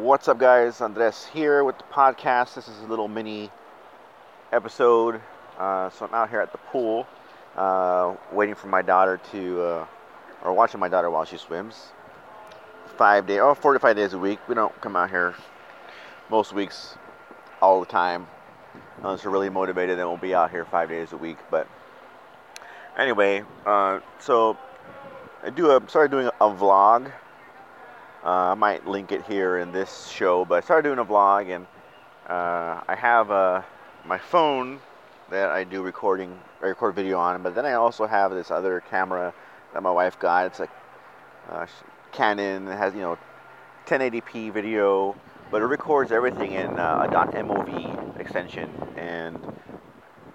What's up, guys? Andres here with the podcast. This is a little mini episode. Uh, so I'm out here at the pool, uh, waiting for my daughter to, uh, or watching my daughter while she swims. Five days, oh, four to five days a week. We don't come out here most weeks all the time. Unless we're really motivated, then we'll be out here five days a week. But anyway, uh, so I do a started doing a vlog uh, I might link it here in this show, but I started doing a vlog, and uh, I have uh, my phone that I do recording, I record video on, but then I also have this other camera that my wife got. It's a uh, Canon. It has you know 1080p video, but it records everything in uh, a .mov extension, and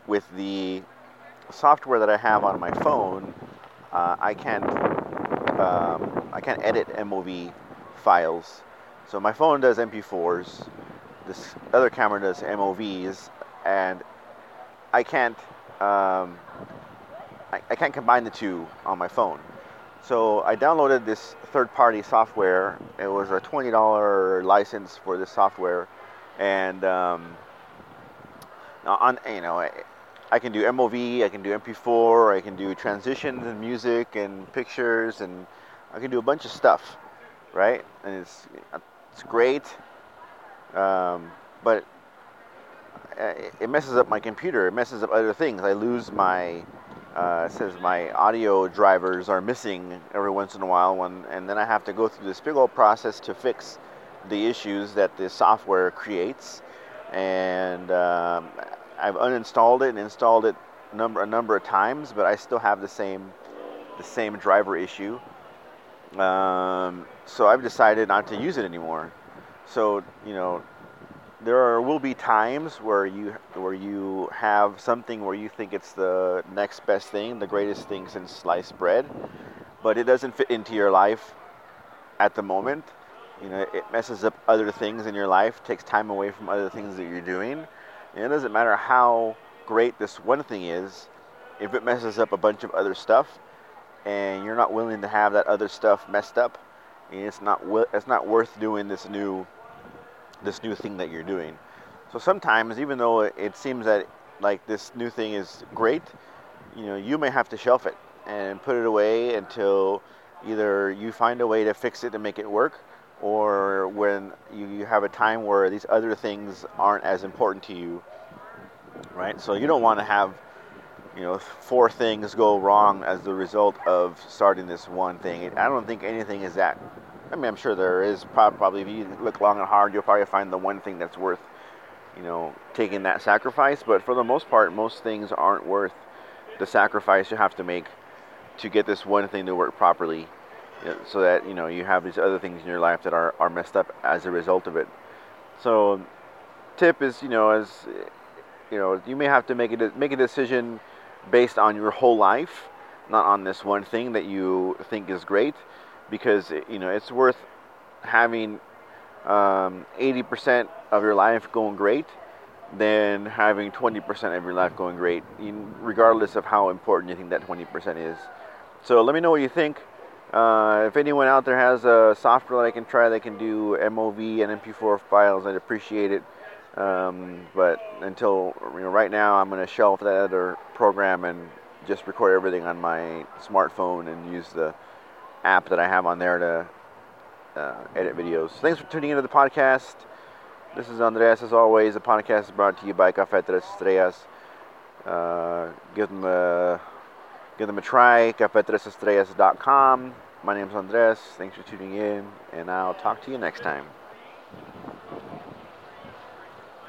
with the software that I have on my phone, uh, I can't um, I can't edit MOV files. So my phone does MP4s, this other camera does MOVs, and I can't um, I, I can't combine the two on my phone. So I downloaded this third-party software. It was a $20 license for this software, and um, on you know I, I can do MOV, I can do MP4, I can do transitions and music and pictures, and I can do a bunch of stuff right? And it's it's great, um, but it messes up my computer. It messes up other things. I lose my uh, says my audio drivers are missing every once in a while, when, and then I have to go through this big old process to fix the issues that the software creates. And um, I've uninstalled it and installed it number a number of times, but I still have the same the same driver issue. Um, so I've decided not to use it anymore. So you know, there are, will be times where you where you have something where you think it's the next best thing, the greatest thing since sliced bread, but it doesn't fit into your life at the moment. You know, it messes up other things in your life, takes time away from other things that you're doing. And it doesn't matter how great this one thing is, if it messes up a bunch of other stuff, and you're not willing to have that other stuff messed up, it's not it's not worth doing this new this new thing that you're doing. So sometimes, even though it seems that like this new thing is great, you know, you may have to shelf it and put it away until either you find a way to fix it to make it work, or when you have a time where these other things aren't as important to you, right? So you don't want to have you know, four things go wrong as the result of starting this one thing. I don't think anything is that. I mean, I'm sure there is probably. If you look long and hard, you'll probably find the one thing that's worth, you know, taking that sacrifice. But for the most part, most things aren't worth the sacrifice you have to make to get this one thing to work properly, so that you know you have these other things in your life that are are messed up as a result of it. So, tip is you know as you know you may have to make a make a decision based on your whole life, not on this one thing that you think is great, because you know it's worth having um, 80% of your life going great than having 20% of your life going great, regardless of how important you think that 20% is. So let me know what you think. Uh, if anyone out there has a software that I can try that can do MOV and MP4 files, I'd appreciate it. Um, but until you know, right now, I'm going to shelf that other program and just record everything on my smartphone and use the app that I have on there to uh, edit videos. Thanks for tuning into the podcast. This is Andres, as always. The podcast is brought to you by Café Tres Estrellas. Uh, give them a give them a try. CafeTresEstrellas.com. My name is Andres. Thanks for tuning in, and I'll talk to you next time.